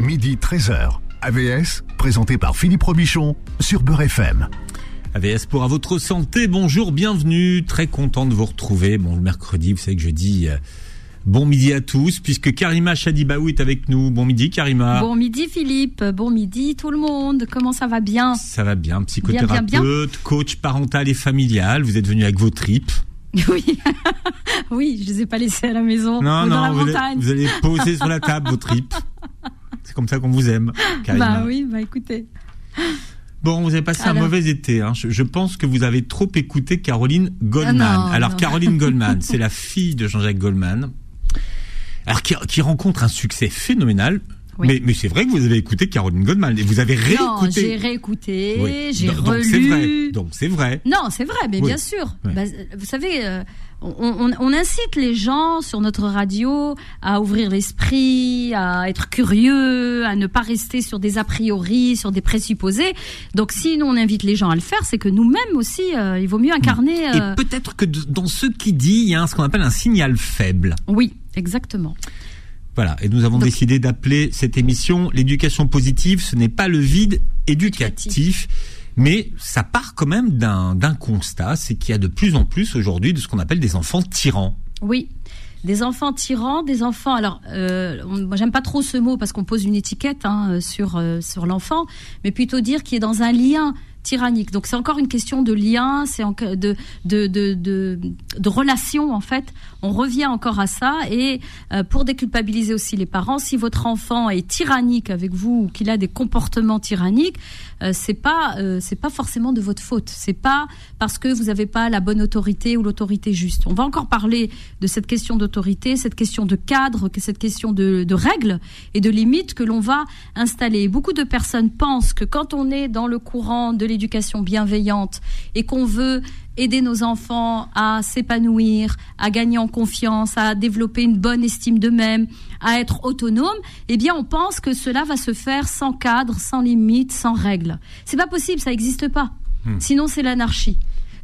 Midi 13h. AVS, présenté par Philippe Robichon sur Beurre FM. AVS pour à votre santé, bonjour, bienvenue, très content de vous retrouver. Bon, le mercredi, vous savez que je dis euh, bon midi à tous, puisque Karima Chadibaou est avec nous. Bon midi Karima. Bon midi Philippe, bon midi tout le monde, comment ça va bien? Ça va bien, psychothérapeute, Bien, bien, coach parental et familial, vous êtes venu avec vos tripes. Oui, oui, je les ai pas laissés à la maison Non, ou dans non, la vous, allez, montagne. vous allez poser sur la table vos tripes. C'est comme ça qu'on vous aime, Karima. Bah oui, bah écoutez. Bon, vous avez passé un mauvais été. Hein. Je, je pense que vous avez trop écouté Caroline Goldman. Ah non, Alors, non. Caroline Goldman, c'est la fille de Jean-Jacques Goldman. Alors, qui, qui rencontre un succès phénoménal. Oui. Mais, mais c'est vrai que vous avez écouté Caroline Goldman et vous avez Non, réécouté. j'ai réécouté, Oui. j'ai Donc- Donc c'est relu. vrai. Donc c'est vrai. Non, c'est vrai, mais Oui. bien sûr. Oui. Bah, vous savez, euh, on, on- on incite les gens sur notre radio à ouvrir l'esprit, à être curieux, à ne pas rester sur des a priori, sur des présupposés. Donc, si nous on invite les gens à le faire, c'est que nous-mêmes aussi, euh, il vaut mieux incarner. euh, Et peut-être que dans ce qui dit, il y a un- ce qu'on appelle un signal faible. Oui, exactement. Voilà. Et nous avons Donc- décidé d'appeler cette émission l'éducation positive. Ce n'est pas le vide éducatif. Mais ça part quand même d'un constat, c'est qu'il y a de plus en plus aujourd'hui de ce qu'on appelle des enfants tyrans. Oui. Des enfants tyrans, des enfants. Alors, euh, j'aime pas trop ce mot parce qu'on pose une étiquette hein, euh, sur euh, sur l'enfant, mais plutôt dire qu'il est dans un lien tyrannique. Donc, c'est encore une question de lien, c'est de de, de de de relation en fait. On revient encore à ça et euh, pour déculpabiliser aussi les parents, si votre enfant est tyrannique avec vous ou qu'il a des comportements tyranniques, euh, c'est pas euh, c'est pas forcément de votre faute. C'est pas parce que vous n'avez pas la bonne autorité ou l'autorité juste. On va encore parler de cette question d'autorité, cette question de cadre, cette question de, de règles et de limites que l'on va installer. Beaucoup de personnes pensent que quand on est dans le courant de l'éducation bienveillante et qu'on veut aider nos enfants à s'épanouir, à gagner en confiance, à développer une bonne estime d'eux-mêmes, à être autonomes, eh bien, on pense que cela va se faire sans cadre, sans limite, sans règles. C'est pas possible, ça n'existe pas. Sinon, c'est l'anarchie.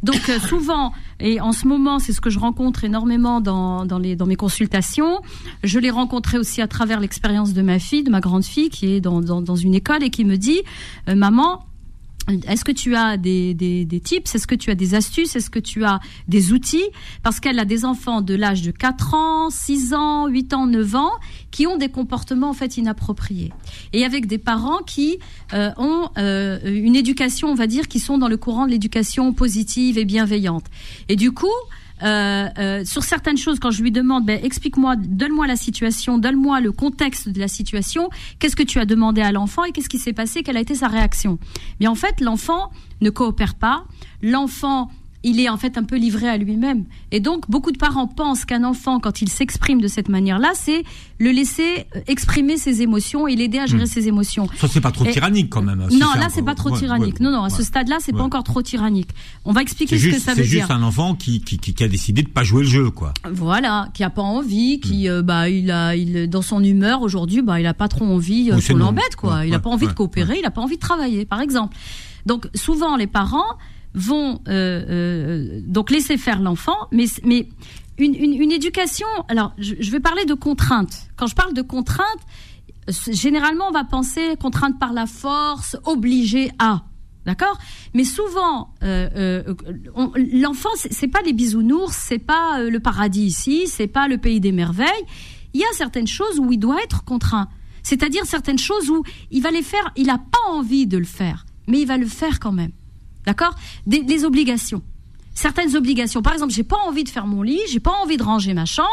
Donc euh, souvent, et en ce moment, c'est ce que je rencontre énormément dans, dans, les, dans mes consultations. Je l'ai rencontré aussi à travers l'expérience de ma fille, de ma grande fille, qui est dans, dans, dans une école et qui me dit, euh, maman, est-ce que tu as des, des, des tips? Est-ce que tu as des astuces? Est-ce que tu as des outils? Parce qu'elle a des enfants de l'âge de 4 ans, 6 ans, 8 ans, 9 ans qui ont des comportements en fait inappropriés. Et avec des parents qui euh, ont euh, une éducation, on va dire, qui sont dans le courant de l'éducation positive et bienveillante. Et du coup, euh, euh, sur certaines choses, quand je lui demande, ben, explique-moi, donne-moi la situation, donne-moi le contexte de la situation, qu'est-ce que tu as demandé à l'enfant et qu'est-ce qui s'est passé, quelle a été sa réaction? Bien en fait, l'enfant ne coopère pas, l'enfant il est en fait un peu livré à lui-même. Et donc, beaucoup de parents pensent qu'un enfant, quand il s'exprime de cette manière-là, c'est le laisser euh, exprimer ses émotions et l'aider à gérer ses émotions. Ça, c'est pas trop Et- tyrannique quand même. hein, si Non, c'est là, c'est pas trop ouais, tyrannique. ouais, non, non, à ouais. ce stade-là, c'est pas encore trop tyrannique. On va expliquer C'est ce juste, que ça c'est veut juste dire. un enfant qui, qui, qui, a décidé de pas jouer le jeu, quoi. Voilà, qui a pas envie, qui Hmm. euh, bah il a il dans son humeur aujourd'hui, bah il a pas trop envie euh, c'est qu'on non. l'embête quoi. Il a pas envie de coopérer, il a pas envie de travailler par exemple. Donc souvent les parents vont euh, euh, donc laisser faire l'enfant, mais mais une, une, une éducation. Alors je, je vais parler de contraintes. Quand je parle de contraintes, généralement on va penser contrainte par la force, obligé à. D'accord? Mais souvent, euh, euh, l'enfant, c'est pas les bisounours, c'est pas euh, le paradis ici, c'est pas le pays des merveilles. Il y a certaines choses où il doit être contraint. C'est-à-dire certaines choses où il va les faire, il n'a pas envie de le faire, mais il va le faire quand même. D'accord Des Les obligations. Certaines obligations. Par exemple, j'ai pas envie de faire mon lit, j'ai pas envie de ranger ma chambre.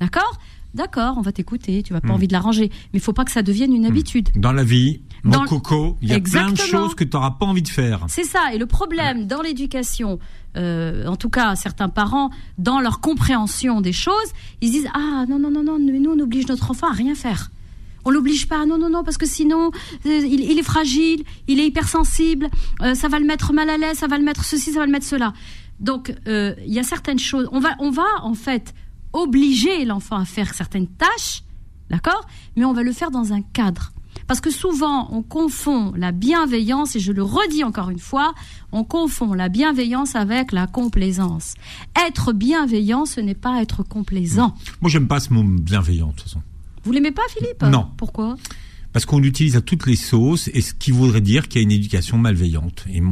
D'accord D'accord, on va t'écouter, tu vas pas envie de la ranger. Mais il faut pas que ça devienne une habitude. Dans la vie, mon Dans- coco, il y a plein de Exactement. choses que tu n'auras pas envie de faire. C'est ça. Et le problème dans l'éducation, euh, en tout cas certains parents, dans leur compréhension des choses, ils se disent ah non non non non, mais nous on oblige notre enfant à rien faire. On l'oblige pas, non non non, parce que sinon euh, il, est fragile, il est hypersensible, euh, ça va le mettre mal à l'aise, ça va le mettre ceci, ça va le mettre cela. Donc euh, il y a certaines choses. On va on va en fait obliger l'enfant à faire certaines tâches, d'accord, mais on va le faire dans un cadre. Parce que souvent, on confond la bienveillance, et je le redis encore une fois, on confond la bienveillance avec la complaisance. Être bienveillant, ce n'est pas être complaisant. Moi, j'aime pas ce mot bienveillant, de toute façon. Vous l'aimez pas, Philippe? Non. Pourquoi? Parce qu'on l'utilise à toutes les sauces, et ce qui voudrait dire qu'il y a une éducation malveillante. Et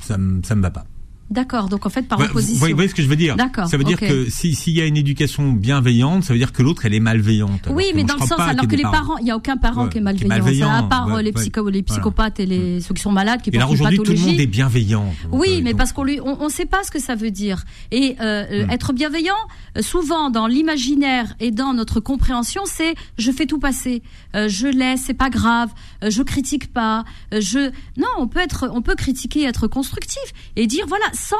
ça, ça me va pas. D'accord, donc en fait par opposition. Vous voyez ce que je veux dire? D'accord. Ça veut dire que si s'il y a une éducation bienveillante, ça veut dire que l'autre elle est malveillante. Oui, mais dans le sens alors que les parents, il y a aucun parent qui est malveillant, à part les, psycho, les psychopathes et les ceux qui sont malades qui et là aujourd'hui tout le monde est bienveillant. Oui, mais parce qu'on lui on, on sait pas ce que ça veut dire. Et euh, hmm. être bienveillant, euh, souvent dans l'imaginaire et dans notre compréhension, c'est je fais tout passer, euh, je laisse, c'est pas grave, euh, je critique pas, euh, je non, on peut être on peut critiquer, être constructif et dire voilà sans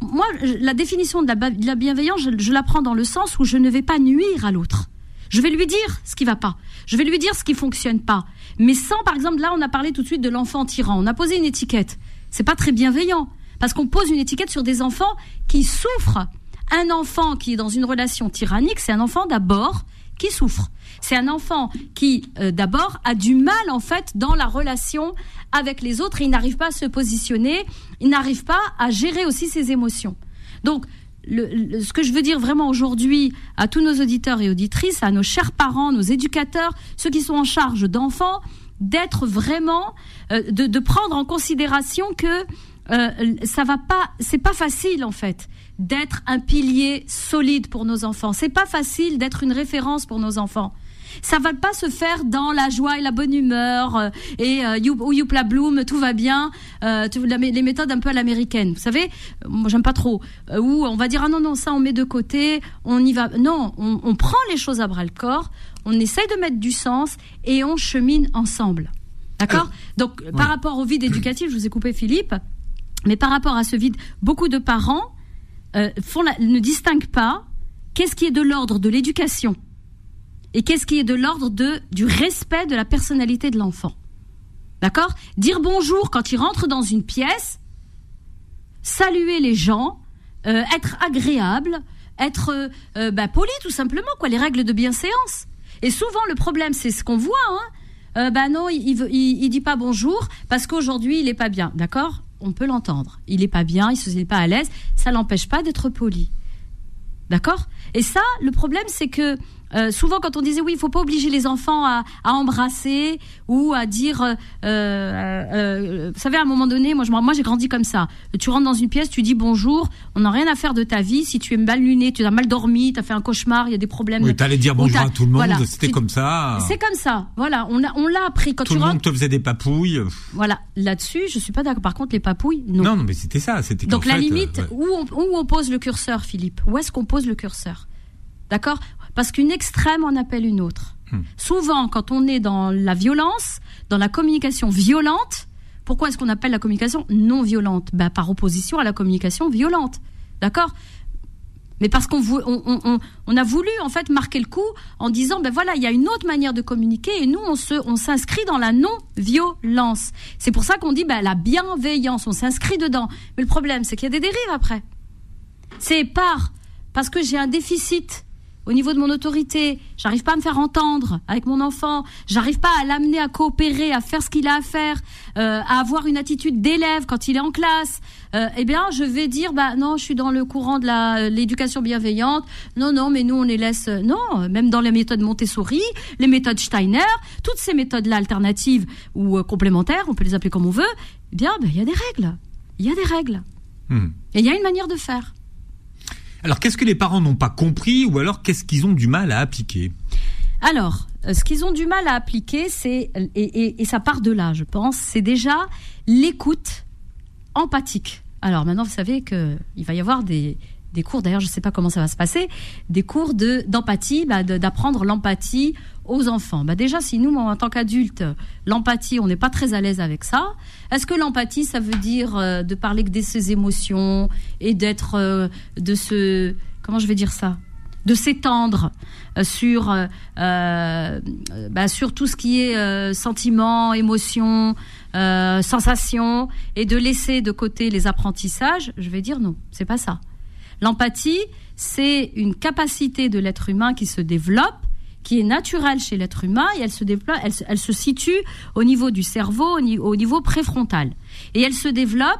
moi, la définition de la, bienveillance, je, la prends dans le sens où je ne vais pas nuire à l'autre. Je vais lui dire ce qui va pas. Je vais lui dire ce qui fonctionne pas. Mais sans, par exemple, là, on a parlé tout de suite de l'enfant tyran. On a posé une étiquette. C'est pas très bienveillant. Parce qu'on pose une étiquette sur des enfants qui souffrent. Un enfant qui est dans une relation tyrannique, c'est un enfant d'abord qui souffre. C'est un enfant qui, euh, d'abord, a du mal, en fait, dans la relation avec les autres il n'arrive pas à se positionner, il n'arrive pas à gérer aussi ses émotions. Donc, ce que je veux dire vraiment aujourd'hui à tous nos auditeurs et auditrices, à nos chers parents, nos éducateurs, ceux qui sont en charge d'enfants, d'être vraiment, euh, de, de, prendre en considération que euh, ça va pas, c'est pas facile en fait d'être un pilier solide pour nos enfants. C'est pas facile d'être une référence pour nos enfants ça va pas se faire dans la joie et la bonne humeur euh, et euh, you, youpla bloom, tout va bien, euh, les méthodes un peu à l'américaine. Vous savez, moi j'aime pas trop. Euh, où on va dire ah non non ça on met de côté, on y va. Non, on, on prend les choses à bras le corps, on essaye de mettre du sens et on chemine ensemble. D'accord? Donc par rapport au vide éducatif, je vous ai coupé Philippe, mais par rapport à ce vide, beaucoup de parents font ne distinguent pas qu'est-ce qui est de l'ordre de l'éducation et qu'est-ce qui est de l'ordre de du respect de la personnalité de l'enfant? D'accord? Dire bonjour quand il rentre dans une pièce, saluer les gens, euh, être agréable, être euh, euh, bah, poli tout simplement, quoi, les règles de bienséance. Et souvent le problème, c'est ce qu'on voit, hein. bah non, il, il, il, dit pas bonjour parce qu'aujourd'hui il est pas bien, d'accord? On peut l'entendre. Il est pas bien, il se sent pas à l'aise, ça l'empêche pas d'être poli. D'accord? Et ça, le problème, c'est que euh, souvent, quand on disait oui, il faut pas obliger les enfants à, à embrasser ou à dire, euh, euh, vous savez, à un moment donné, moi, je, moi, j'ai grandi comme ça. Tu rentres dans une pièce, tu dis bonjour, on n'a rien à faire de ta vie. Si tu es mal luné, tu as mal dormi, tu as fait un cauchemar, il y a des problèmes. Oui, allais dire bonjour à tout le monde. C'était comme ça. C'est comme ça. Voilà, on l'a, on l'a appris quand tout tu le monde te faisait des papouilles. Voilà, là-dessus, je suis pas d'accord. Par contre, les papouilles, non. Non, non mais c'était ça. C'était. Donc la limite, où, on, où on pose le curseur, Philippe? Où est-ce qu'on pose le curseur? D'accord? Parce qu'une extrême en appelle une autre. Hmm. Souvent, quand on est dans la violence, dans la communication violente, pourquoi est-ce qu'on appelle la communication non violente? Ben, Par opposition à la communication violente. D'accord? Mais parce qu'on on, on, a voulu en fait marquer le coup en disant ben voilà il y a une autre manière de communiquer et nous on se on s'inscrit dans la non violence c'est pour ça qu'on dit ben la bienveillance on s'inscrit dedans mais le problème c'est qu'il y a des dérives après c'est par parce que j'ai un déficit au niveau de mon autorité, j'arrive pas à me faire entendre avec mon enfant, j'arrive pas à l'amener à coopérer, à faire ce qu'il a à faire, euh, à avoir une attitude d'élève quand il est en classe, euh, eh bien, je vais dire, bah non, je suis dans le courant de la l'éducation bienveillante. Non, non, mais nous on les laisse. Non, même dans les méthodes Montessori, les méthodes Steiner, toutes ces méthodes-là alternatives ou euh, complémentaires, on peut les appeler comme on veut. Eh bien, ben, il y a des règles. Il y a des règles. Hmm. Et il y a une manière de faire. Alors, qu'est-ce que les parents n'ont pas compris ou alors qu'est-ce qu'ils ont du mal à appliquer alors, euh, ce qu'ils ont du mal à appliquer, c'est, et, ça part de là, je pense, c'est déjà l'écoute empathique. Alors maintenant, vous savez qu'il va y avoir des, des cours, d'ailleurs je ne sais pas comment ça va se passer, des cours de d'empathie, bah, d'apprendre l'empathie aux enfants. Bah déjà, si nous, en tant qu'adultes, l'empathie, on n'est pas très à l'aise avec ça, est-ce que l'empathie, ça veut dire euh, de parler que de ses émotions et d'être, euh, de se, comment je vais dire ça de s'étendre euh, sur bah, sur tout ce qui est sentiments, émotions, sensations et de laisser de côté les apprentissages, je vais dire non, c'est pas ça. L'empathie, c'est une capacité de l'être humain qui se développe qui est naturelle chez l'être humain et elle se elle, se situe au niveau du cerveau, au niveau, préfrontal. Et elle se développe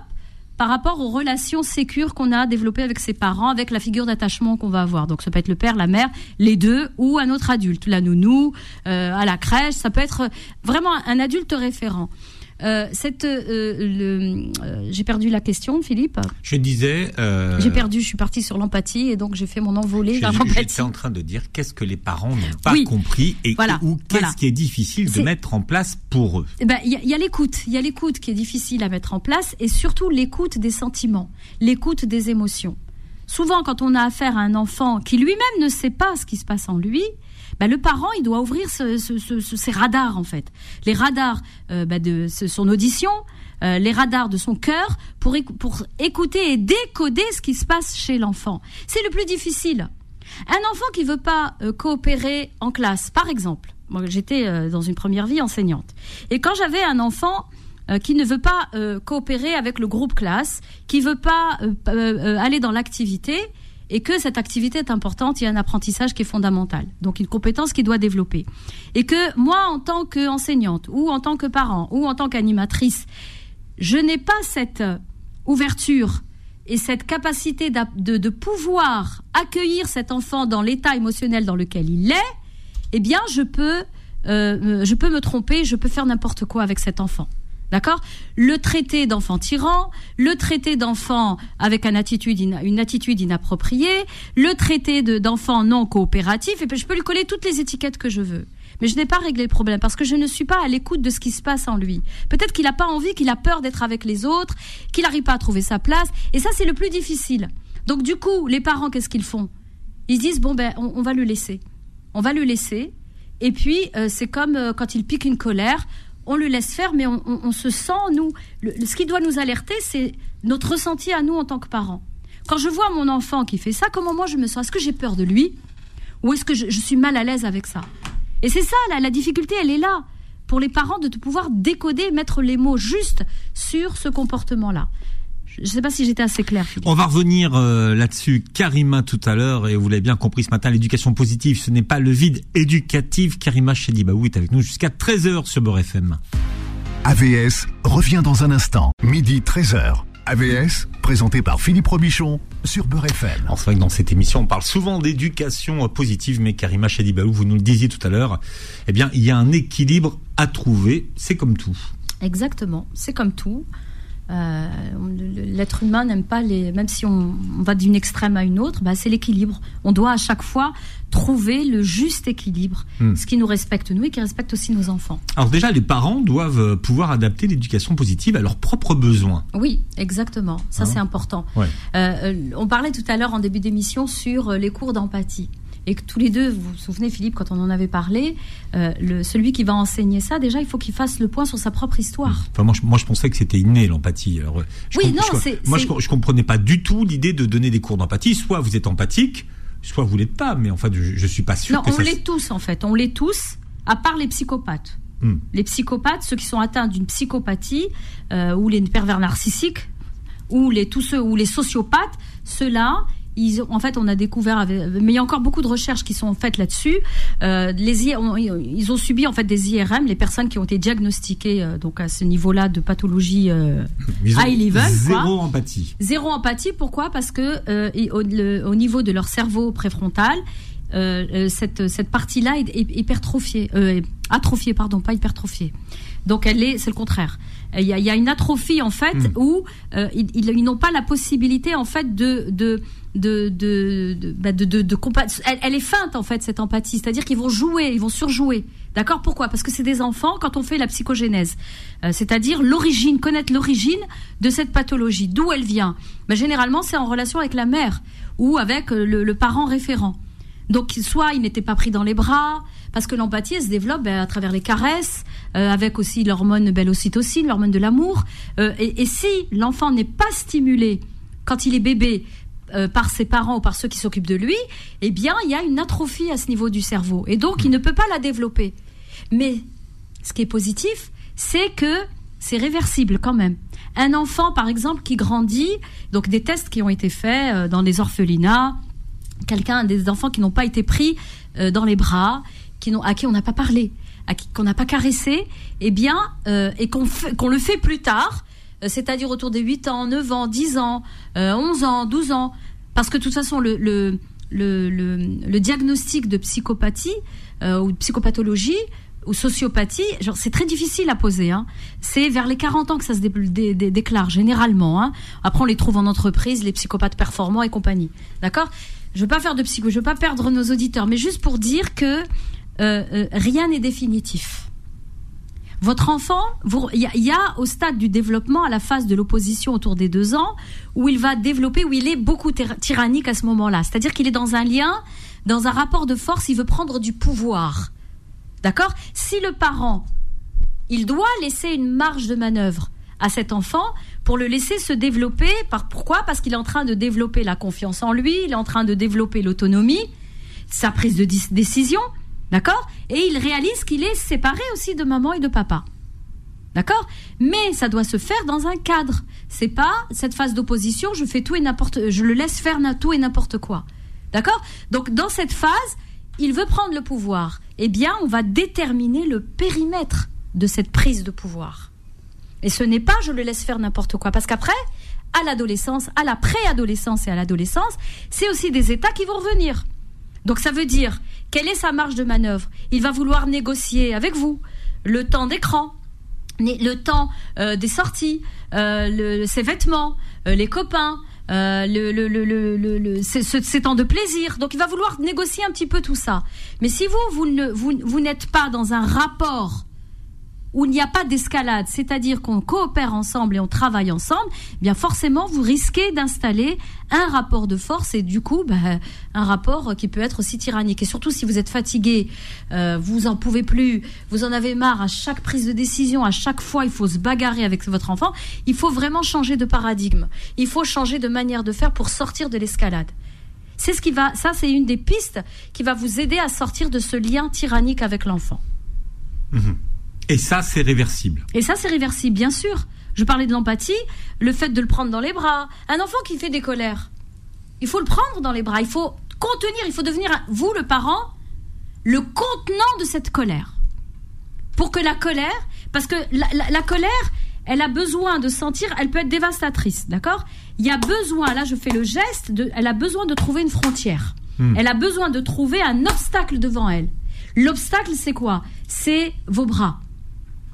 par rapport aux relations sécures qu'on a développées avec ses parents, avec la figure d'attachement qu'on va avoir. Donc ça peut être le père, la mère, les deux, ou un autre adulte, la nounou, euh, à la crèche, ça peut être vraiment un adulte référent. Euh, cette, euh, euh, j'ai perdu la question, Philippe. Je disais. J'ai perdu. Je suis partie sur l'empathie et donc j'ai fait mon envolée vers l'empathie. J'étais en train de dire qu'est-ce que les parents n'ont pas compris et voilà, ou qu'est-ce qui est difficile de mettre en place pour eux. Eh ben, il y, a l'écoute. Il y a l'écoute qui est difficile à mettre en place et surtout l'écoute des sentiments, l'écoute des émotions. Souvent, quand on a affaire à un enfant qui lui-même ne sait pas ce qui se passe en lui, bah, le parent, il doit ouvrir ce, radars, en fait. Les radars euh, bah, de son audition, euh, les radars de son cœur, pour, pour écouter et décoder ce qui se passe chez l'enfant. C'est le plus difficile. Un enfant qui veut pas euh, coopérer en classe, par exemple. Moi, j'étais dans une première vie enseignante. Et quand j'avais un enfant qui ne veut pas coopérer avec le groupe classe, qui veut pas aller dans l'activité, et que cette activité est importante, il y a un apprentissage qui est fondamental, donc une compétence qui doit développer. Et que moi, en tant qu'enseignante, ou en tant que parent, ou en tant qu'animatrice, je n'ai pas cette ouverture et cette capacité de, pouvoir accueillir cet enfant dans l'état émotionnel dans lequel il est, eh bien, je peux, euh, je peux me tromper, je peux faire n'importe quoi avec cet enfant. D'accord? Le traité d'enfant tyran, le traité d'enfant avec une attitude, inappropriée, le traité d'enfant non coopératif, et puis je peux lui coller toutes les étiquettes que je veux. Mais je n'ai pas réglé le problème parce que je ne suis pas à l'écoute de ce qui se passe en lui. Peut-être qu'il n'a pas envie, qu'il a peur d'être avec les autres, qu'il n'arrive pas à trouver sa place, et ça c'est le plus difficile. Donc du coup, les parents, qu'est-ce qu'ils font? Ils disent bon ben on, va le laisser, on va le laisser. Et puis, euh, c'est comme euh, quand il pique une colère, on le laisse faire, mais on, se sent, nous, ce qui doit nous alerter, c'est notre ressenti à nous en tant que parents. Quand je vois mon enfant qui fait ça, comment moi je me sens? Est-ce que j'ai peur de lui? Ou est-ce que je, suis mal à l'aise avec ça? Et c'est ça, la, la difficulté, elle est là, pour les parents de pouvoir décoder, mettre les mots justes sur ce comportement-là. Je ne sais pas si j'étais assez clair. On va revenir euh, là-dessus, Karima, tout à l'heure, et vous l'avez bien compris ce matin, l'éducation positive, ce n'est pas le vide éducatif. Karima Chedibaoui est avec nous jusqu'à 13h sur Beurre FM. AVS revient dans un instant, midi 13h. AVS, présenté par Philippe Robichon sur Beurre FM. Alors c'est vrai que dans cette émission, on parle souvent d'éducation positive, mais Karima Chedibaou, vous nous le disiez tout à l'heure, eh bien, il y a un équilibre à trouver, c'est comme tout. Exactement, c'est comme tout. Euh, l'être humain n'aime pas les, même si on, va d'une extrême à une autre, bah, c'est l'équilibre. On doit à chaque fois trouver le juste équilibre, hmm. ce qui nous respecte nous et qui respecte aussi nos enfants. Alors déjà, les parents doivent euh, pouvoir adapter l'éducation positive à leurs propres besoins. Oui, exactement. Ça, hein c'est important. Euh, on parlait tout à l'heure en début d'émission sur les cours d'empathie et que tous les deux, vous vous souvenez Philippe, quand on en avait parlé, euh, le, celui qui va enseigner ça, déjà, il faut qu'il fasse le point sur sa propre histoire. Enfin, moi, je, moi, je pensais que c'était inné l'empathie. Oui, non, c'est. Moi, je, je comprenais pas du tout l'idée de donner des cours d'empathie. Soit vous êtes empathique, soit vous l'êtes pas. Mais en fait, je, je suis pas sûr. Non, on l'est tous en fait. On l'est tous, à part les psychopathes. Hmm. Les psychopathes, ceux qui sont atteints d'une psychopathie euh, ou les pervers narcissiques ou les tous ceux ou les sociopathes, ceux-là, ils en fait, on a découvert, mais il y a encore beaucoup de recherches qui sont faites là-dessus. Euh, les ils ont subi en fait des IRM, les personnes qui ont été diagnostiquées euh, donc à ce niveau-là de pathologie euh, high level. Zéro empathie. Zéro empathie. Pourquoi? Parce que euh, au, au, niveau de leur cerveau préfrontal, cette, cette partie-là est, hypertrophiée, atrophiée, pardon, pas hypertrophiée. Donc elle est, c'est le contraire. Il y, a, il y a, une atrophie en fait hmm. où ils, ils n'ont pas la possibilité en fait de, de de bah, elle, est feinte en fait cette empathie, c'est-à-dire qu'ils vont jouer, ils vont surjouer. D'accord? Pourquoi? Parce que c'est des enfants quand on fait la psychogénèse, euh, c'est-à-dire l'origine, connaître l'origine de cette pathologie, d'où elle vient? Bah, généralement, c'est en relation avec la mère ou avec euh, le, parent référent. Donc, soit il n'était pas pris dans les bras, parce que l'empathie, elle se développe bah, à travers les caresses, euh, avec aussi l'hormone belle ocytocine, l'hormone de l'amour. et si l'enfant n'est pas stimulé quand il est bébé euh, par ses parents ou par ceux qui s'occupent de lui, eh bien, il y a une atrophie à ce niveau du cerveau. Et donc, il ne peut pas la développer. Mais ce qui est positif, c'est que c'est réversible quand même. Un enfant, par exemple, qui grandit, donc des tests qui ont été faits euh, dans des orphelinats, quelqu'un, des enfants qui n'ont pas été pris euh, dans les bras, qui à qui on n'a pas parlé, à qui qu'on n'a pas caressé, eh bien, et qu'on le fait plus tard, c'est-à-dire autour des 8 ans, 9 ans, 10 ans, 11 ans, 12 ans. Parce que de toute façon, le, diagnostic de psychopathie ou de psychopathologie ou sociopathie, c'est très difficile à poser. Hein. C'est vers les 40 ans que ça se déclare généralement. Hein. Après, on les trouve en entreprise, les psychopathes performants et compagnie. D'accord? Je veux pas faire de psycho, je veux pas perdre nos auditeurs, mais juste pour dire que rien n'est définitif. Votre enfant, il y, a au stade du développement, à la phase de l'opposition autour des deux ans, où il va développer, où il est beaucoup tyrannique à ce moment-là. C'est-à-dire qu'il est dans un lien, dans un rapport de force, il veut prendre du pouvoir. D'accord? Si le parent, il doit laisser une marge de manœuvre à cet enfant pour le laisser se développer. Par, pourquoi? Parce qu'il est en train de développer la confiance en lui, il est en train de développer l'autonomie, sa prise de décision. D'accord Et il réalise qu'il est séparé aussi de maman et de papa. D'accord Mais ça doit se faire dans un cadre. C'est pas cette phase d'opposition, je fais tout et n'importe je le laisse faire tout et n'importe quoi. D'accord Donc dans cette phase, il veut prendre le pouvoir. Eh bien, on va déterminer le périmètre de cette prise de pouvoir. Et ce n'est pas je le laisse faire n'importe quoi parce qu'après à l'adolescence, à la préadolescence et à l'adolescence, c'est aussi des états qui vont revenir. Donc ça veut dire, quelle est sa marge de manœuvre Il va vouloir négocier avec vous le temps d'écran, le temps euh, des sorties, euh, ses vêtements, euh, les copains, le, le, ces, temps de plaisir. Donc il va vouloir négocier un petit peu tout ça. Mais si vous, vous, ne, vous n'êtes pas dans un rapport où il n'y a pas d'escalade, c'est-à-dire qu'on coopère ensemble et on travaille ensemble, eh bien forcément vous risquez d'installer un rapport de force et du coup ben, un rapport qui peut être aussi tyrannique. Et surtout si vous êtes fatigué, euh, vous en pouvez plus, vous en avez marre à chaque prise de décision, à chaque fois il faut se bagarrer avec votre enfant, il faut vraiment changer de paradigme. Il faut changer de manière de faire pour sortir de l'escalade. C'est ce qui va, ça c'est une des pistes qui va vous aider à sortir de ce lien tyrannique avec l'enfant. Mmh et ça, c'est réversible. Et ça, c'est réversible, bien sûr. Je parlais de l'empathie, le fait de le prendre dans les bras. Un enfant qui fait des colères, il faut le prendre dans les bras, il faut contenir, il faut devenir, vous, le parent, le contenant de cette colère. Pour que la colère, parce que la, colère, elle a besoin de sentir, elle peut être dévastatrice, d'accord? Il y a besoin, là je fais le geste, de, elle a besoin de trouver une frontière. Hmm. Elle a besoin de trouver un obstacle devant elle. L'obstacle, c'est quoi? C'est vos bras.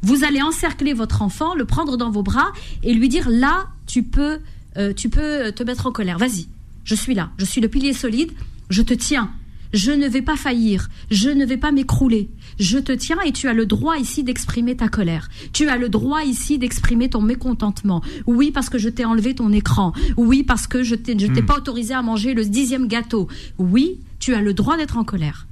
Vous allez encercler votre enfant, le prendre dans vos bras et lui dire là, tu peux, euh, tu peux te mettre en colère. Vas-y, je suis là, je suis le pilier solide, je te tiens. Je ne vais pas faillir, je ne vais pas m'écrouler. Je te tiens et tu as le droit ici d'exprimer ta colère. Tu as le droit ici d'exprimer ton mécontentement. Oui, parce que je t'ai enlevé ton écran. Oui, parce que je t'ai, t'ai hmm. pas autorisé à manger le dixième gâteau. Oui, tu as le droit d'être en colère.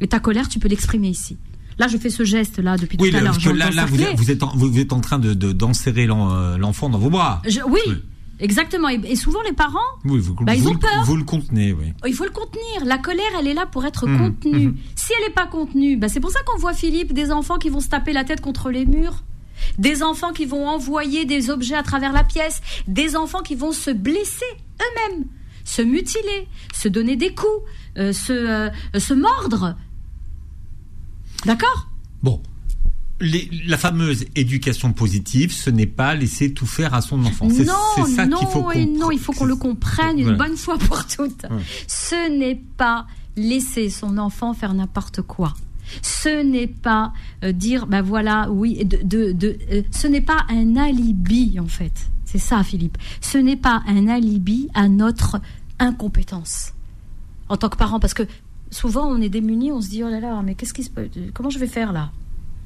Et ta colère, tu peux l'exprimer ici. Là, je fais ce geste là depuis tout à l'heure. Oui, là, là vous, êtes, en, vous, êtes en train de d'enserrer euh, l'enfant dans vos bras. oui. Exactement. Et, souvent, les parents, oui, vous, bah, ils ont peur. Vous le contenez, oui. Il faut le contenir. La colère, elle est là pour être mmh, contenue. Mmh. Si elle n'est pas contenue, bah, c'est pour ça qu'on voit, Philippe, des enfants qui vont se taper la tête contre les murs. Des enfants qui vont envoyer des objets à travers la pièce. Des enfants qui vont se blesser eux-mêmes, se mutiler, se donner des coups, euh, se, euh, se mordre. D'accord Bon. la fameuse éducation positive, ce n'est pas laisser tout faire à son enfant. C'est ça qu'il faut Non, il faut qu'on le comprenne une bonne fois pour toutes. Ce n'est pas laisser son enfant faire n'importe quoi. Ce n'est pas euh, dire, ben voilà, oui, de, de, euh, ce n'est pas un alibi en fait. C'est ça, Philippe. Ce n'est pas un alibi à notre incompétence en tant que parent, parce que souvent on est démuni, on se dit oh là là, mais qu'est-ce qui se comment je vais faire là?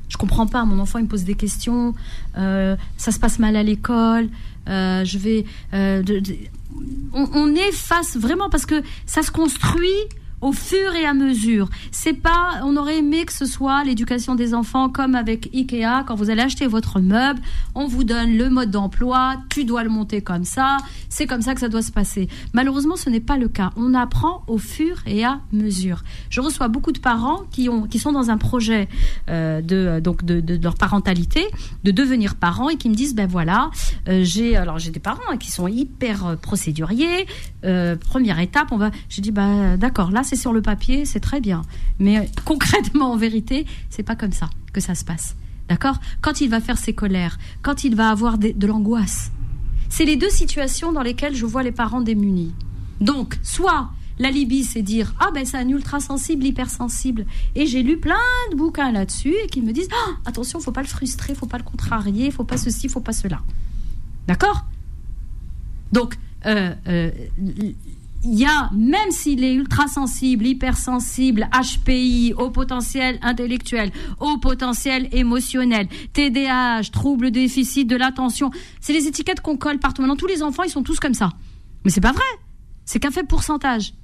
Je comprends pas. Mon enfant il me pose des questions. Euh, ça se passe mal à l'école. Euh, je vais. Euh, on, on, est face vraiment parce que ça se construit au fur et à mesure. C'est pas, on aurait aimé que ce soit l'éducation des enfants comme avec Ikea, quand vous allez acheter votre meuble, on vous donne le mode d'emploi, tu dois le monter comme ça, c'est comme ça que ça doit se passer. Malheureusement, ce n'est pas le cas. On apprend au fur et à mesure. Je reçois beaucoup de parents qui ont, qui sont dans un projet euh, de, donc de, leur parentalité, de devenir parents et qui me disent, ben voilà, euh, j'ai, alors j'ai des parents hein, qui sont hyper euh, procéduriers. première étape, on va, j'ai dit, bah d'accord, là sur le papier, c'est très bien. Mais concrètement, en vérité, c'est pas comme ça que ça se passe. D'accord? Quand il va faire ses colères, quand il va avoir de l'angoisse. C'est les deux situations dans lesquelles je vois les parents démunis. Donc, soit l'alibi, c'est dire Ah ben c'est un ultra sensible, hypersensible. Et j'ai lu plein de bouquins là-dessus et qui me disent Ah, Attention, faut pas le frustrer, faut pas le contrarier, faut pas ceci, faut pas cela. D'accord? Donc, euh, euh, il y a, même s'il est ultra sensible, hypersensible, HPI, haut potentiel intellectuel, haut potentiel émotionnel, TDAH, trouble déficit de l'attention, c'est les étiquettes qu'on colle partout. Maintenant, tous les enfants, ils sont tous comme ça. Mais c'est pas vrai. C'est qu'un fait pourcentage.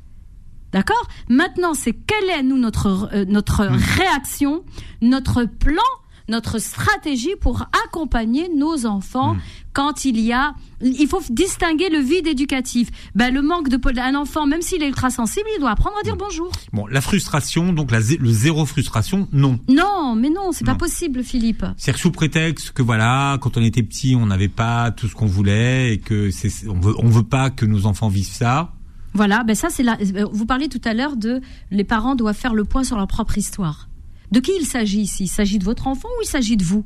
D'accord? Maintenant, c'est quelle est, nous, notre, euh, notre réaction, notre plan, notre stratégie pour accompagner nos enfants quand il y a... Il faut distinguer le vide éducatif. Ben, le manque de... Un enfant, même s'il est ultra sensible, il doit apprendre à dire bonjour. Bon, la frustration, donc la, le zéro frustration, non. Non, mais non, c'est pas possible, Philippe. C'est sous prétexte que voilà, quand on était petit, on n'avait pas tout ce qu'on voulait et que c'est, on veut, on veut pas que nos enfants vivent ça. Voilà, ben ça c'est la. Vous parliez tout à l'heure de les parents doivent faire le point sur leur propre histoire. De qui il s'agit ici? Il s'agit de votre enfant ou il s'agit de vous?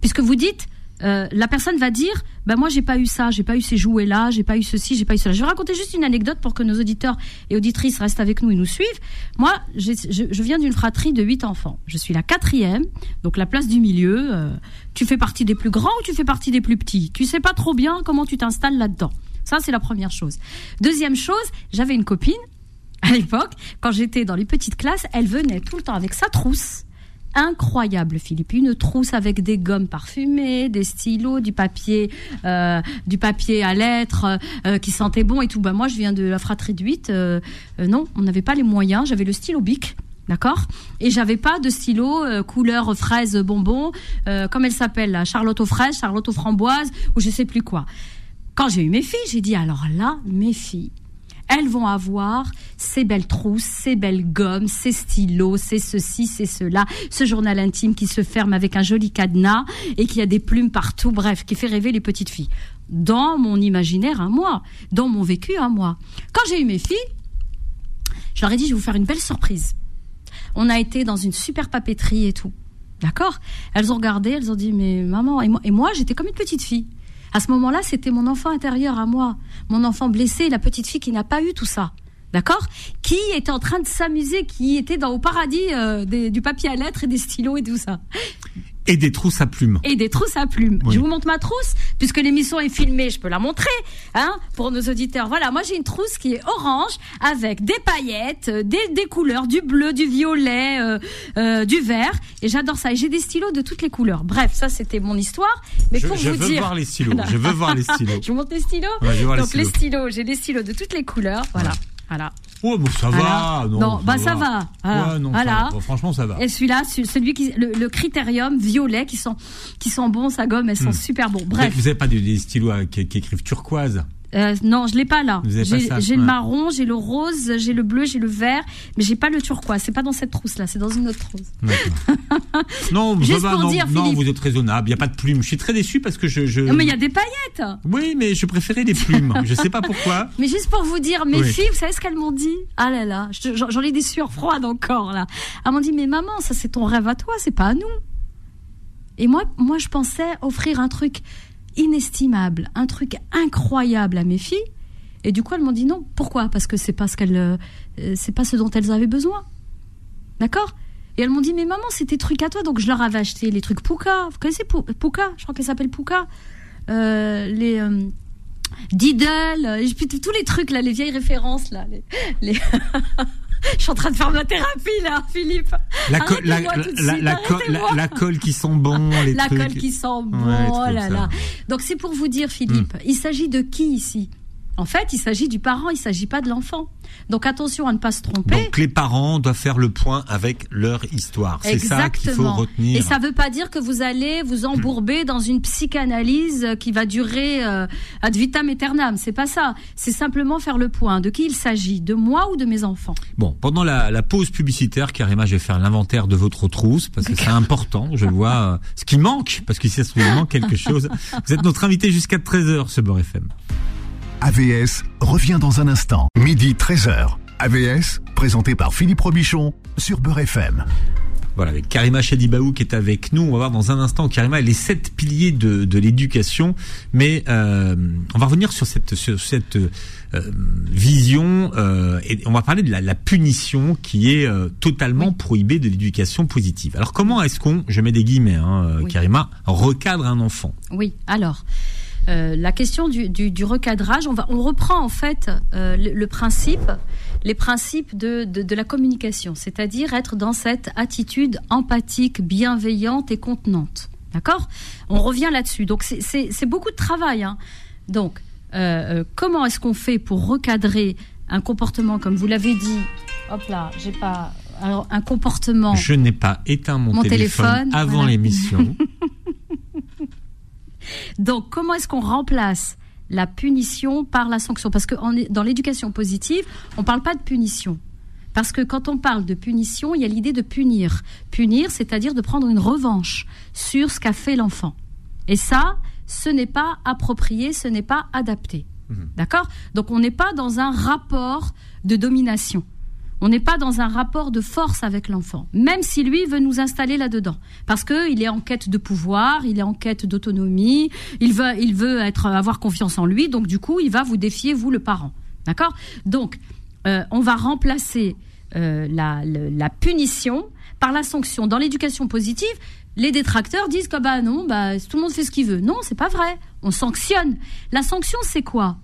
Puisque vous dites, euh, la personne va dire, ben moi j'ai pas eu ça, j'ai pas eu ces jouets là, j'ai pas eu ceci, j'ai pas eu cela. Je vais raconter juste une anecdote pour que nos auditeurs et auditrices restent avec nous et nous suivent. Moi, je viens d'une fratrie de huit enfants. Je suis la quatrième, donc la place du milieu. euh, tu fais partie des plus grands ou tu fais partie des plus petits? Tu sais pas trop bien comment tu t'installes là-dedans. Ça, c'est la première chose. Deuxième chose, j'avais une copine à l'époque, quand j'étais dans les petites classes, elle venait tout le temps avec sa trousse. Incroyable, Philippe. Une trousse avec des gommes parfumées, des stylos, du papier, euh, du papier à lettres euh, qui sentait bon et tout. Ben moi, je viens de la fratrie de 8. euh, non, on n'avait pas les moyens. J'avais le stylo bic. D'accord? Et j'avais pas de stylo couleur fraise bonbon, comme elle s'appelle Charlotte aux fraises, Charlotte aux framboises, ou je sais plus quoi. Quand j'ai eu mes filles, j'ai dit alors là, mes filles, elles vont avoir ces belles trousses, ces belles gommes, ces stylos, c'est ceci, c'est cela, ce journal intime qui se ferme avec un joli cadenas et qui a des plumes partout, bref, qui fait rêver les petites filles. Dans mon imaginaire à moi, dans mon vécu à moi. Quand j'ai eu mes filles, je leur ai dit, je vais vous faire une belle surprise. On a été dans une super papeterie et tout. D'accord? Elles ont regardé, elles ont dit, mais maman, et moi, et moi j'étais comme une petite fille. À ce moment-là, c'était mon enfant intérieur à moi, mon enfant blessé, la petite fille qui n'a pas eu tout ça. D'accord? Qui était en train de s'amuser, qui était dans au paradis euh, du papier à lettres et des stylos et tout ça. Et des trousses à plumes. Et des trousses à plumes. Oui. Je vous montre ma trousse, puisque l'émission est filmée, je peux la montrer, hein, pour nos auditeurs. Voilà, moi j'ai une trousse qui est orange, avec des paillettes, euh, des, des couleurs, du bleu, du violet, euh, euh, du vert, et j'adore ça. Et j'ai des stylos de toutes les couleurs. Bref, ça c'était mon histoire. Mais je pour je vous veux dire, voir les stylos. Je veux voir les stylos. je vous montre les stylos. Ouais, je Donc les stylos. stylos, j'ai des stylos de toutes les couleurs. Voilà, voilà. Oh, bon, ça Voilà. va. Non, Non, bah, ça va. Voilà. Ouais, non, Voilà. ça va. Bon, franchement, ça va. Et celui-là, ce- celui qui, le, le critérium violet, qui sont, qui sont bons, sa gomme, elles sont Hmm. super bons. Bref. Vous n'avez pas des, des stylos qui, qui écrivent turquoise? Euh, non, je l'ai pas là. J'ai le marron, j'ai le rose, j'ai le bleu, j'ai le vert, mais j'ai pas le turquoise. C'est pas dans cette trousse là, c'est dans une autre trousse. Non, Juste pour non, dire, non, Philippe. vous êtes raisonnable. Il n'y a pas de plumes. Je suis très déçu parce que je. je... Non, mais il y a des paillettes. Oui, mais je préférais les plumes. je sais pas pourquoi. Mais juste pour vous dire, mes Oui. filles, vous savez ce qu'elles m'ont dit? Ah là là, je- j'en j'en ai des sueurs froides encore là. Elles m'ont dit, mais maman, ça c'est ton rêve à toi, c'est pas à nous. Et moi, moi, je pensais offrir un truc inestimable, un truc incroyable à mes filles. Et du coup, elles m'ont dit non. Pourquoi? Parce que c'est pas ce qu'elles, euh, c'est pas ce dont elles avaient besoin. D'accord? Et elles m'ont dit mais maman, c'est tes trucs à toi. Donc je leur avais acheté les trucs Pouka. Vous connaissez Pou- Pouka? Je crois qu'elle s'appelle Pouka. Euh, les euh, Diddle, et puis tous les trucs là, les vieilles références là. Les, les- je suis en train de faire ma thérapie là, Philippe. La, co- co- colle qui sent bon, les La trucs. colle qui sent bon, Ouais, oh là ça. Là. Donc c'est pour vous dire, Philippe, il s'agit de qui ici? En fait, il s'agit du parent, il s'agit pas de l'enfant. Donc attention à ne pas se tromper. Donc les parents doivent faire le point avec leur histoire. C'est ça qu'il faut Exactement. retenir. Et ça veut pas dire que vous allez vous embourber dans une psychanalyse euh, qui va durer euh, ad vitam aeternam. C'est pas ça. C'est simplement faire le point. De qui il s'agit De moi ou de mes enfants Bon, pendant la, la pause publicitaire, Karima, je vais faire l'inventaire de votre trousse parce que c'est important. Je vois euh, ce qui manque parce qu'ici, ça se trouve, il manque quelque chose. Vous êtes notre invité jusqu'à 13h, ce Beurre FM. AVS revient dans un instant. Midi 13h. AVS, présenté par Philippe Robichon sur Beurre FM. Voilà, avec Karima Chadibaou qui est avec nous. On va voir dans un instant, Karima, les sept piliers de, de l'éducation. Mais euh, on va revenir sur cette, sur cette euh, vision euh, et on va parler de la, la punition qui est euh, totalement prohibée de l'éducation positive. Alors comment est-ce qu'on, je mets des guillemets, hein, Oui. Karima, recadre un enfant? Oui, alors. Euh, la question du, du- du recadrage, on, va, on reprend en fait euh, le, le principe, les principes de, de, de la communication, c'est-à-dire être dans cette attitude empathique, bienveillante et contenante. D'accord? On revient là-dessus. Donc c'est- beaucoup de travail. hein. Donc euh, comment est-ce qu'on fait pour recadrer un comportement comme vous l'avez dit Hop là, j'ai pas alors, un comportement. Je n'ai pas éteint mon, Mon téléphone, téléphone, avant voilà. Donc, comment est-ce qu'on remplace la punition par la sanction? Parce que en- dans l'éducation positive, on ne parle pas de punition. Parce que quand on parle de punition, il y a l'idée de punir. Punir, c'est-à-dire de prendre une revanche sur ce qu'a fait l'enfant. Et ça, ce n'est pas approprié, ce n'est pas adapté. D'accord? Donc, on n'est pas dans un rapport de domination. On n'est pas dans un rapport de force avec l'enfant, même si lui veut nous installer là-dedans, parce que il est en quête de pouvoir, il est en quête d'autonomie, il veut, il veut être, avoir confiance en lui, donc du coup, il va vous défier vous le parent, d'accord? Donc, euh, on va remplacer euh, la, la punition par la sanction. Dans l'éducation positive, les détracteurs disent que bah non, bah tout le monde fait ce qu'il veut. Non, c'est pas vrai. On sanctionne. La sanction, c'est quoi?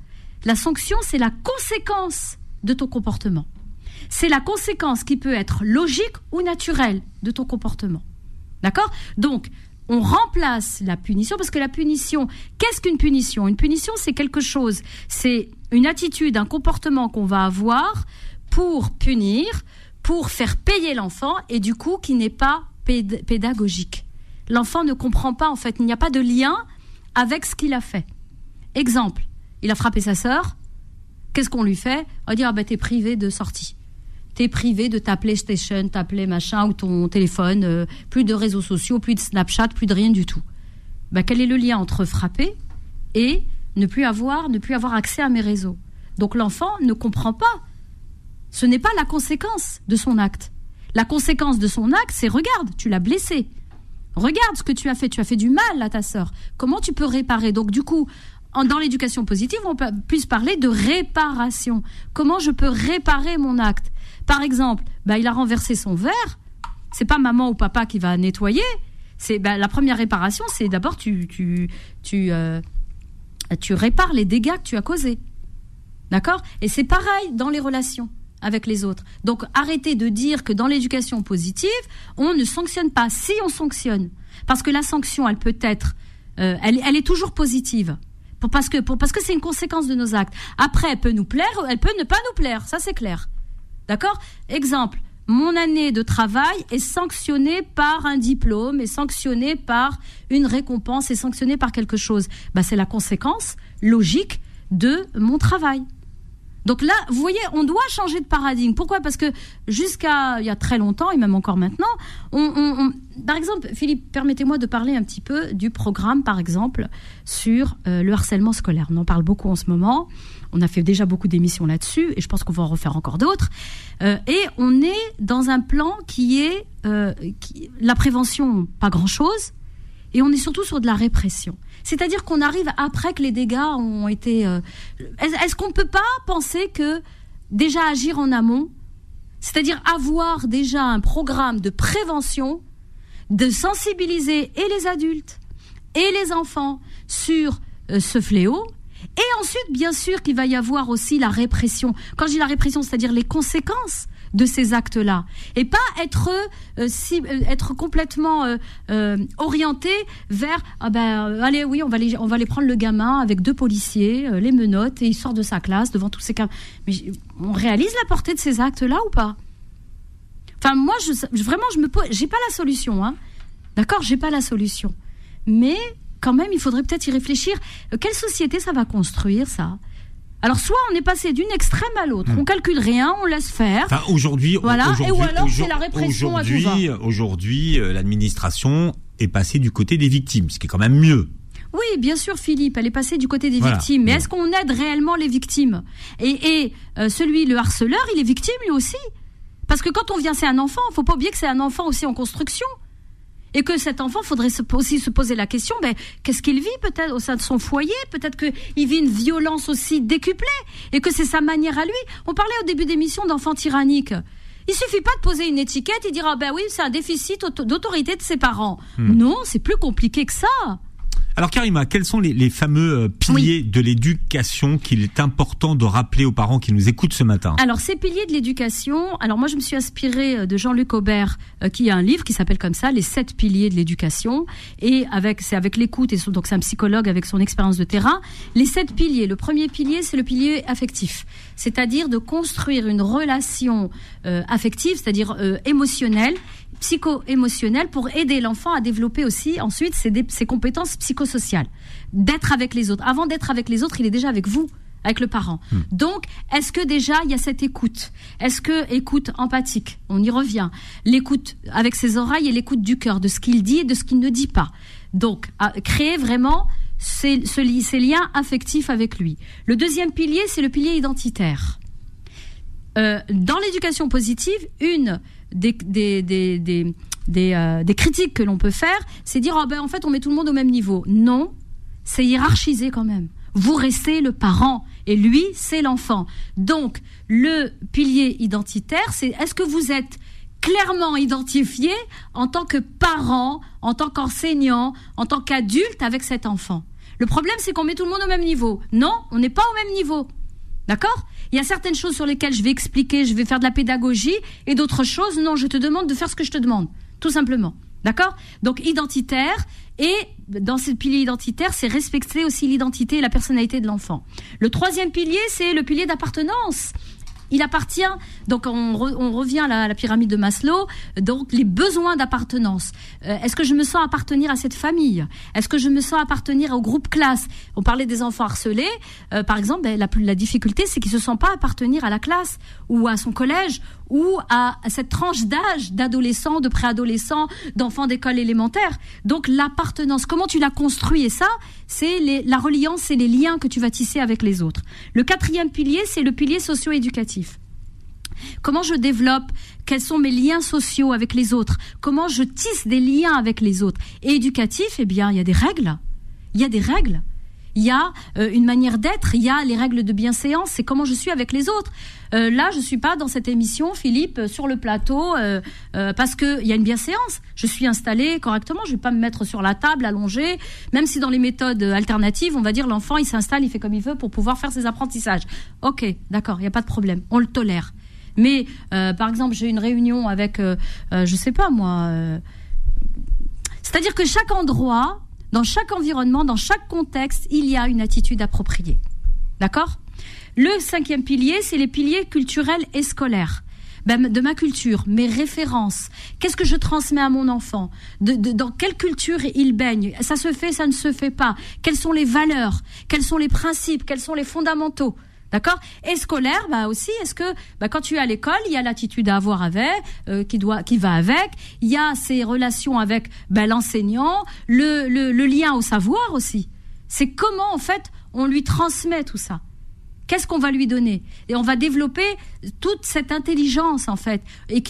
La sanction, c'est la conséquence de ton comportement c'est la conséquence qui peut être logique ou naturelle de ton comportement. D'accord? Donc, on remplace la punition parce que la punition, qu'est-ce qu'une punition? Une punition, c'est quelque chose, c'est une attitude, un comportement qu'on va avoir pour punir, pour faire payer l'enfant et du coup qui n'est pas péd- pédagogique. L'enfant ne comprend pas en fait, il n'y a pas de lien avec ce qu'il a fait. Exemple, il a frappé sa sœur, qu'est-ce qu'on lui fait? On va dire ah ben t'es privé de sortie t'es privé de ta PlayStation, ta Play machin ou ton téléphone, euh, plus de réseaux sociaux, plus de Snapchat, plus de rien du tout. Bah, quel est le lien entre frapper et ne plus avoir, ne plus avoir accès à mes réseaux? Donc l'enfant ne comprend pas. Ce n'est pas la conséquence de son acte. La conséquence de son acte, c'est regarde, tu l'as blessé. Regarde ce que tu as fait. Tu as fait du mal à ta sœur. Comment tu peux réparer? Donc du coup, dans l'éducation positive, on peut plus parler de réparation. Comment je peux réparer mon acte? Par exemple, bah, il a renversé son verre. C'est pas maman ou papa qui va nettoyer. C'est bah, la première réparation, c'est d'abord tu tu tu euh, tu répares les dégâts que tu as causés. D'accord? Et c'est pareil dans les relations avec les autres. Donc arrêtez de dire que dans l'éducation positive, on ne sanctionne pas. Si on sanctionne, parce que la sanction, elle peut être, euh, elle, est toujours positive. Pour, parce que c'est une conséquence de nos actes. Après, elle peut nous plaire, elle peut ne pas nous plaire. Ça, c'est clair. D'accord? Exemple, mon année de travail est sanctionnée par un diplôme, est sanctionnée par une récompense, est sanctionnée par quelque chose. Bah, c'est la conséquence logique de mon travail. Donc là, vous voyez, on doit changer de paradigme. Pourquoi? Parce que jusqu'à il y a très longtemps, et même encore maintenant, par exemple, Philippe, permettez-moi de parler un petit peu du programme, par exemple, sur euh, le harcèlement scolaire. On en parle beaucoup en ce moment. On a fait déjà beaucoup d'émissions là-dessus, et je pense qu'on va en refaire encore d'autres. Euh, et on est dans un plan qui est euh, la prévention, pas grand-chose, et on est surtout sur de la répression. C'est-à-dire qu'on arrive après que les dégâts ont été. euh, Est-ce qu'on ne peut pas penser que déjà agir en amont, c'est-à-dire avoir déjà un programme de prévention, de sensibiliser et les adultes et les enfants sur euh, ce fléau. Et ensuite, bien sûr, qu'il va y avoir aussi la répression. Quand je dis la répression, c'est-à-dire les conséquences de ces actes-là, et pas être euh, si, euh, être complètement euh, orienté vers ah ben allez oui on va les on va prendre le gamin avec deux policiers les menottes et il sort de sa classe devant tous ces cas. Mais on réalise la portée de ces actes-là ou pas? Enfin moi je- vraiment je me pose j'ai pas la solution hein. D'accord j'ai pas la solution. Mais quand même il faudrait peut-être y réfléchir Euh, quelle société ça va construire ça? Alors soit on est passé d'une extrême à l'autre on calcule rien on laisse faire Enfin, aujourd'hui, Voilà, et ou alors, c'est la répression. Aujourd'hui, aujourd'hui, euh, l'administration est passée du côté des victimes, ce qui est quand même mieux. Oui, bien sûr, Philippe, elle est passée du côté des Voilà. victimes. Mais est-ce qu'on aide réellement les victimes? Et, et euh, celui, le harceleur, il est victime lui aussi? Parce que quand on vient, c'est un enfant. Faut pas oublier que c'est un enfant aussi en construction. Et que cet enfant, faudrait aussi se poser la question, ben, qu'est-ce qu'il vit peut-être au sein de son foyer? Peut-être qu'il vit une violence aussi décuplée et que c'est sa manière à lui. On parlait au début d'émission d'enfants tyranniques. Il suffit pas de poser une étiquette et dire ah ben oui c'est un déficit d'autorité de ses parents. Hmm. Non, c'est plus compliqué que ça. Alors Karima, quels sont les, fameux euh, piliers de l'éducation qu'il est important de rappeler aux parents qui nous écoutent ce matin? Alors ces piliers de l'éducation, alors moi je me suis inspirée euh, de Jean-Luc Aubert euh, qui a un livre qui s'appelle comme ça, les sept piliers de l'éducation, et avec c'est avec l'écoute et donc c'est un psychologue avec son expérience de terrain. Les sept piliers, le premier pilier c'est le pilier affectif, c'est-à-dire de construire une relation affective, c'est-à-dire émotionnelle psycho-émotionnel pour aider l'enfant à développer aussi ensuite ses, compétences psychosociales. D'être avec les autres. Avant d'être avec les autres, il est déjà avec vous avec le parent. Hmm. Donc, est-ce que déjà il y a cette écoute? Est-ce que écoute empathique? On y revient. L'écoute avec ses oreilles et l'écoute du cœur, de ce qu'il dit et de ce qu'il ne dit pas. Donc, créer vraiment ces, ces, liens affectifs avec lui. Le deuxième pilier, c'est le pilier identitaire. Euh, dans l'éducation positive, une des, des, des, des, euh, des critiques que l'on peut faire, c'est dire, oh ben, en fait, on met tout le monde au même niveau. Non, c'est hiérarchisé quand même. Vous restez le parent et lui, c'est l'enfant. Donc, le pilier identitaire, c'est est-ce que vous êtes clairement identifié en tant que parent, en tant qu'enseignant, en tant qu'adulte avec cet enfant? Le problème, c'est qu'on met tout le monde au même niveau. Non, on n'est pas au même niveau. D'accord? Il y a certaines choses sur lesquelles je vais expliquer, je vais faire de la pédagogie, et d'autres choses, non, je te demande de faire ce que je te demande, tout simplement. D'accord? Donc identitaire, et dans ce pilier identitaire, c'est respecter aussi l'identité et la personnalité de l'enfant. Le troisième pilier, c'est le pilier d'appartenance il appartient. Donc on, revient à la, pyramide de Maslow. Donc les besoins d'appartenance. Euh, est-ce que je me sens appartenir à cette famille? Est-ce que je me sens appartenir au groupe classe? On parlait des enfants harcelés. Euh, par exemple, ben, la, la difficulté, c'est qu'ils se sentent pas appartenir à la classe ou à son collège ou à cette tranche d'âge d'adolescents, de préadolescents, d'enfants d'école élémentaire. Donc l'appartenance, comment tu l'as construit et ça, c'est la reliance et les liens que tu vas tisser avec les autres. Le quatrième pilier, c'est le pilier socio-éducatif. Comment je développe Quels sont mes liens sociaux avec les autres? Comment je tisse des liens avec les autres? Et éducatif, eh bien, il y a des règles. Il y a des règles il y a euh, une manière d'être, il y a les règles de bienséance, c'est comment je suis avec les autres. Euh, là, je suis pas dans cette émission, Philippe, sur le plateau, euh, parce qu'il y a une bienséance. Je suis installée correctement, je vais pas me mettre sur la table, allongée, même si dans les méthodes alternatives, on va dire l'enfant, il s'installe, il fait comme il veut pour pouvoir faire ses apprentissages. Ok, d'accord, il n'y a pas de problème, on le tolère. Mais, par exemple, j'ai une réunion avec, je sais pas moi... C'est-à-dire que chaque endroit dans chaque environnement, dans chaque contexte, il y a une attitude appropriée. D'accord? Le cinquième pilier, c'est les piliers culturels et scolaires. Ben, de ma culture, mes références, qu'est-ce que je transmets à mon enfant, dans quelle culture il baigne, ça se fait, ça ne se fait pas, quelles sont les valeurs, quels sont les principes, quels sont les fondamentaux? D'accord Et scolaire, bah aussi, est-ce que bah, quand tu es à l'école, il y a l'attitude à avoir avec, euh, qui doit, qui va avec, il y a ces relations avec bah, l'enseignant, le, lien au savoir aussi. C'est comment en fait on lui transmet tout ça. Qu'est-ce qu'on va lui donner? Et on va développer toute cette intelligence en fait, et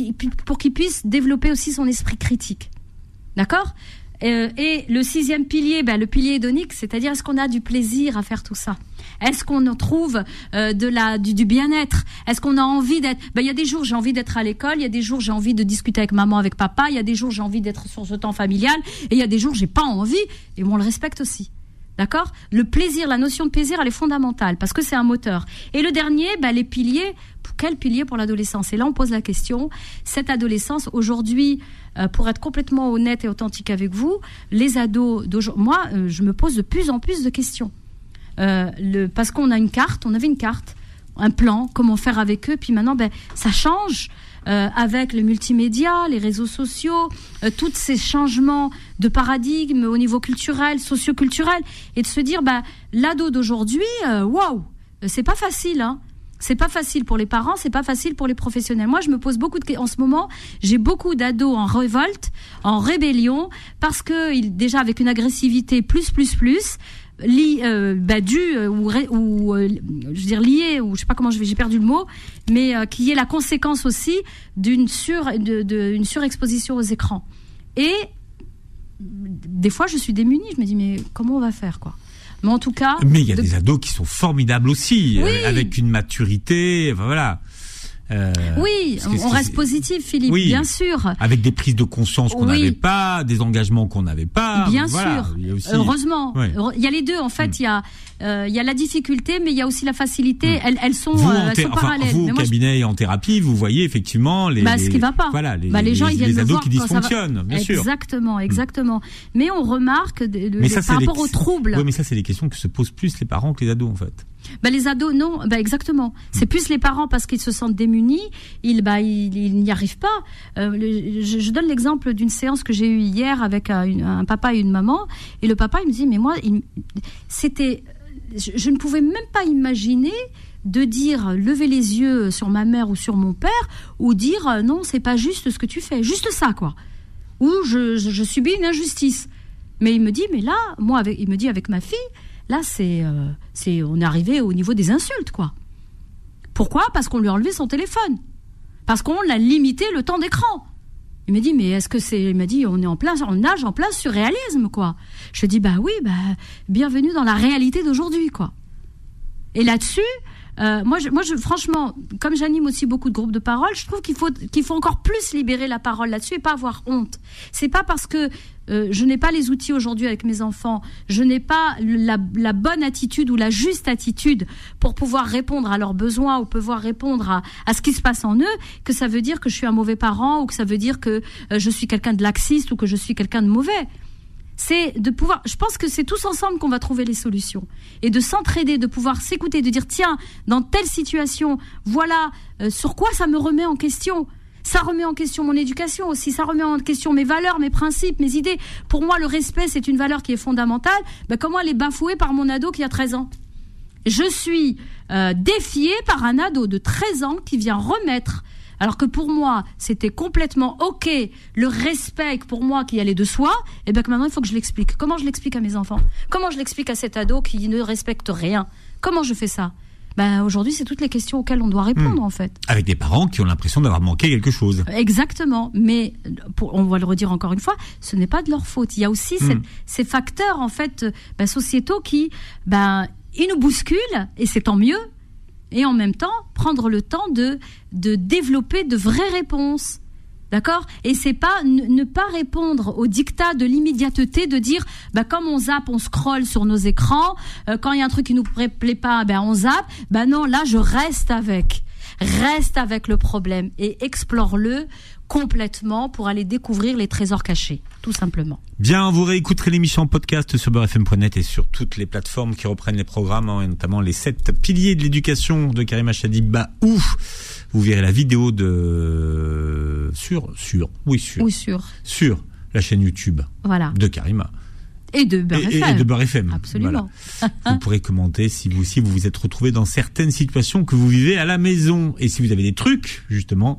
pour qu'il puisse développer aussi son esprit critique. D'accord? Euh, Et le sixième pilier, ben, le pilier hédonique, c'est-à-dire est-ce qu'on a du plaisir à faire tout ça est-ce qu'on trouve euh, de la du, bien-être Est-ce qu'on a envie d'être Ben il y a des jours j'ai envie d'être à l'école, il y a des jours j'ai envie de discuter avec maman, avec papa, il y a des jours j'ai envie d'être sur ce temps familial, et il y a des jours j'ai pas envie, et on le respecte aussi. D'accord? Le plaisir, la notion de plaisir, elle est fondamentale parce que c'est un moteur. Et le dernier, ben, les piliers. Quel pilier? Pour l'adolescence Et là, on pose la question. Cette adolescence, aujourd'hui, euh, pour être complètement honnête et authentique avec vous, les ados d'aujourd'hui, moi, euh, je me pose de plus en plus de questions. Euh, parce qu'on a une carte, on avait une carte, un plan, comment faire avec eux. Puis maintenant, ben, ça change. Euh, avec le multimédia, les réseaux sociaux, euh, tous ces changements de paradigme au niveau culturel, socioculturel, et de se dire, bah, l'ado d'aujourd'hui, waouh, c'est pas facile, hein. C'est pas facile pour les parents, c'est pas facile pour les professionnels. Moi, je me pose beaucoup de questions. En ce moment, j'ai beaucoup d'ados en révolte, en rébellion, parce que déjà avec une agressivité plus, plus, plus, li, euh, bah, dû euh, ou, euh, je veux dire lié ou je sais pas comment je vais j'ai perdu le mot mais euh, qui est la conséquence aussi d'une sur de, de- une surexposition aux écrans et des fois je suis démunie je me dis mais comment on va faire quoi? Mais en tout cas Mais il y a de- des ados qui sont formidables aussi, Oui. avec une maturité, enfin, voilà. Euh, oui on reste positif Philippe Oui. bien sûr Avec des prises de conscience qu'on Oui. n'avait pas, des engagements qu'on n'avait pas. Bien voilà. sûr. Il aussi- Heureusement. Ouais. Il y a les deux. En fait, il y a, euh, il y a la difficulté, mais il y a aussi la facilité. Elles, elles sont, Hmm. Vous, euh, en elles thé- sont enfin, parallèles. vous au je- cabinet et en thérapie, vous voyez effectivement les, Bah, ce qui va pas. Voilà, les, Bah, les gens, ils viennent me ados voir qui dysfonctionnent, bien sûr. Hmm. Exactement, exactement. Mais on remarque de, de- Mais de- ça, par les- rapport aux troubles. Oui, mais ça, c'est les questions que se posent plus les parents que les ados, en fait. Bah, les ados, non, bah, exactement. C'est plus les parents parce qu'ils se sentent démunis, ils, bah, ils, n'y arrivent pas. Euh, je, donne l'exemple d'une séance que j'ai eue hier avec un, une- un papa et une maman, et le papa, il me dit, mais moi, c'était, je, je ne pouvais même pas imaginer de dire lever les yeux sur ma mère ou sur mon père ou dire euh, non c'est pas juste ce que tu fais. Juste ça quoi. Ou je, je, je subis une injustice. Mais il me dit mais là moi avec il me dit avec ma fille là c'est euh, c'est on est arrivé au niveau des insultes quoi. Pourquoi? Parce qu'on lui a enlevé son téléphone. Parce qu'on l'a limité le temps d'écran. Il me dit mais est-ce que c'est il m'a dit on est en plein on nage en plein surréalisme quoi. Je dis bah oui bah bienvenue dans la réalité d'aujourd'hui quoi. Et là-dessus euh, moi, moi franchement, comme j'anime aussi beaucoup de groupes de parole, je trouve qu'il faut, faut encore plus libérer la parole là-dessus et pas avoir honte. C'est pas parce que euh, je n'ai pas les outils aujourd'hui avec mes enfants, je n'ai pas la, la bonne attitude ou la juste attitude pour pouvoir répondre à leurs besoins ou pouvoir répondre à, à ce qui se passe en eux, que ça veut dire que je suis un mauvais parent ou que ça veut dire que euh, je suis quelqu'un de laxiste ou que je suis quelqu'un de mauvais c'est de pouvoir. Je pense que c'est tous ensemble qu'on va trouver les solutions et de s'entraider, de pouvoir s'écouter, de dire tiens, dans telle situation, voilà euh, sur quoi ça me remet en question. Ça remet en question mon éducation aussi, ça remet en question mes valeurs, mes principes, mes idées. Pour moi, le respect, c'est une valeur qui est fondamentale. Ben, comment elle est bafouée par mon ado qui a 13 ans? Je suis euh, défiée par un ado de 13 ans qui vient remettre alors que pour moi, c'était complètement OK, le respect pour moi qui allait de soi, et bien que maintenant, il faut que je l'explique. Comment je l'explique à mes enfants? Comment je l'explique à cet ado qui ne respecte rien? Comment je fais ça? Ben, Aujourd'hui, c'est toutes les questions auxquelles on doit répondre, Hmm. en fait. Avec des parents qui ont l'impression d'avoir manqué quelque chose. Exactement, mais pour, on va le redire encore une fois, ce n'est pas de leur faute. Il y a aussi Hmm. cette- ces facteurs en fait ben, sociétaux qui, ben, ils nous bousculent et c'est tant mieux. Et en même temps, prendre le temps de de développer de vraies réponses. D'accord? Et c'est pas ne, pas répondre au dictat de l'immédiateté de dire bah comme on zappe, on scrolle sur nos écrans, euh, quand il y a un truc qui nous plaît, plaît pas, ben on zappe. Ben non, là je reste avec. Reste avec le problème et explore-le complètement pour aller découvrir les trésors cachés, tout simplement. Bien, vous réécouterez l'émission en podcast sur beurrefm.net et sur toutes les plateformes qui reprennent les programmes, hein, et notamment les sept piliers de l'éducation de Karim Achadiba, où vous verrez la vidéo de sur sur oui sur Ou sur sur la chaîne YouTube voilà de Karima et de Beurre et- de Beurre FM. Absolument. Voilà. vous pourrez commenter si vous aussi vous vous êtes retrouvé dans certaines situations que vous vivez à la maison et si vous avez des trucs justement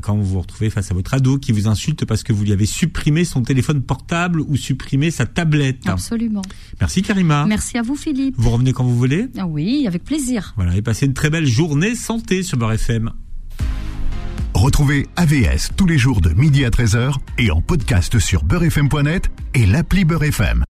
quand vous vous retrouvez face à votre ado qui vous insulte parce que vous lui avez supprimé son téléphone portable ou supprimé sa tablette. Absolument. Merci Karima. Merci à vous Philippe. Vous revenez quand vous voulez. Ah oui, avec plaisir. Voilà, et passez une très belle journée santé sur Beurre FM. Retrouvez AVS tous les jours de midi à 13h et en podcast sur beurrefm.net et l'appli Beurre FM.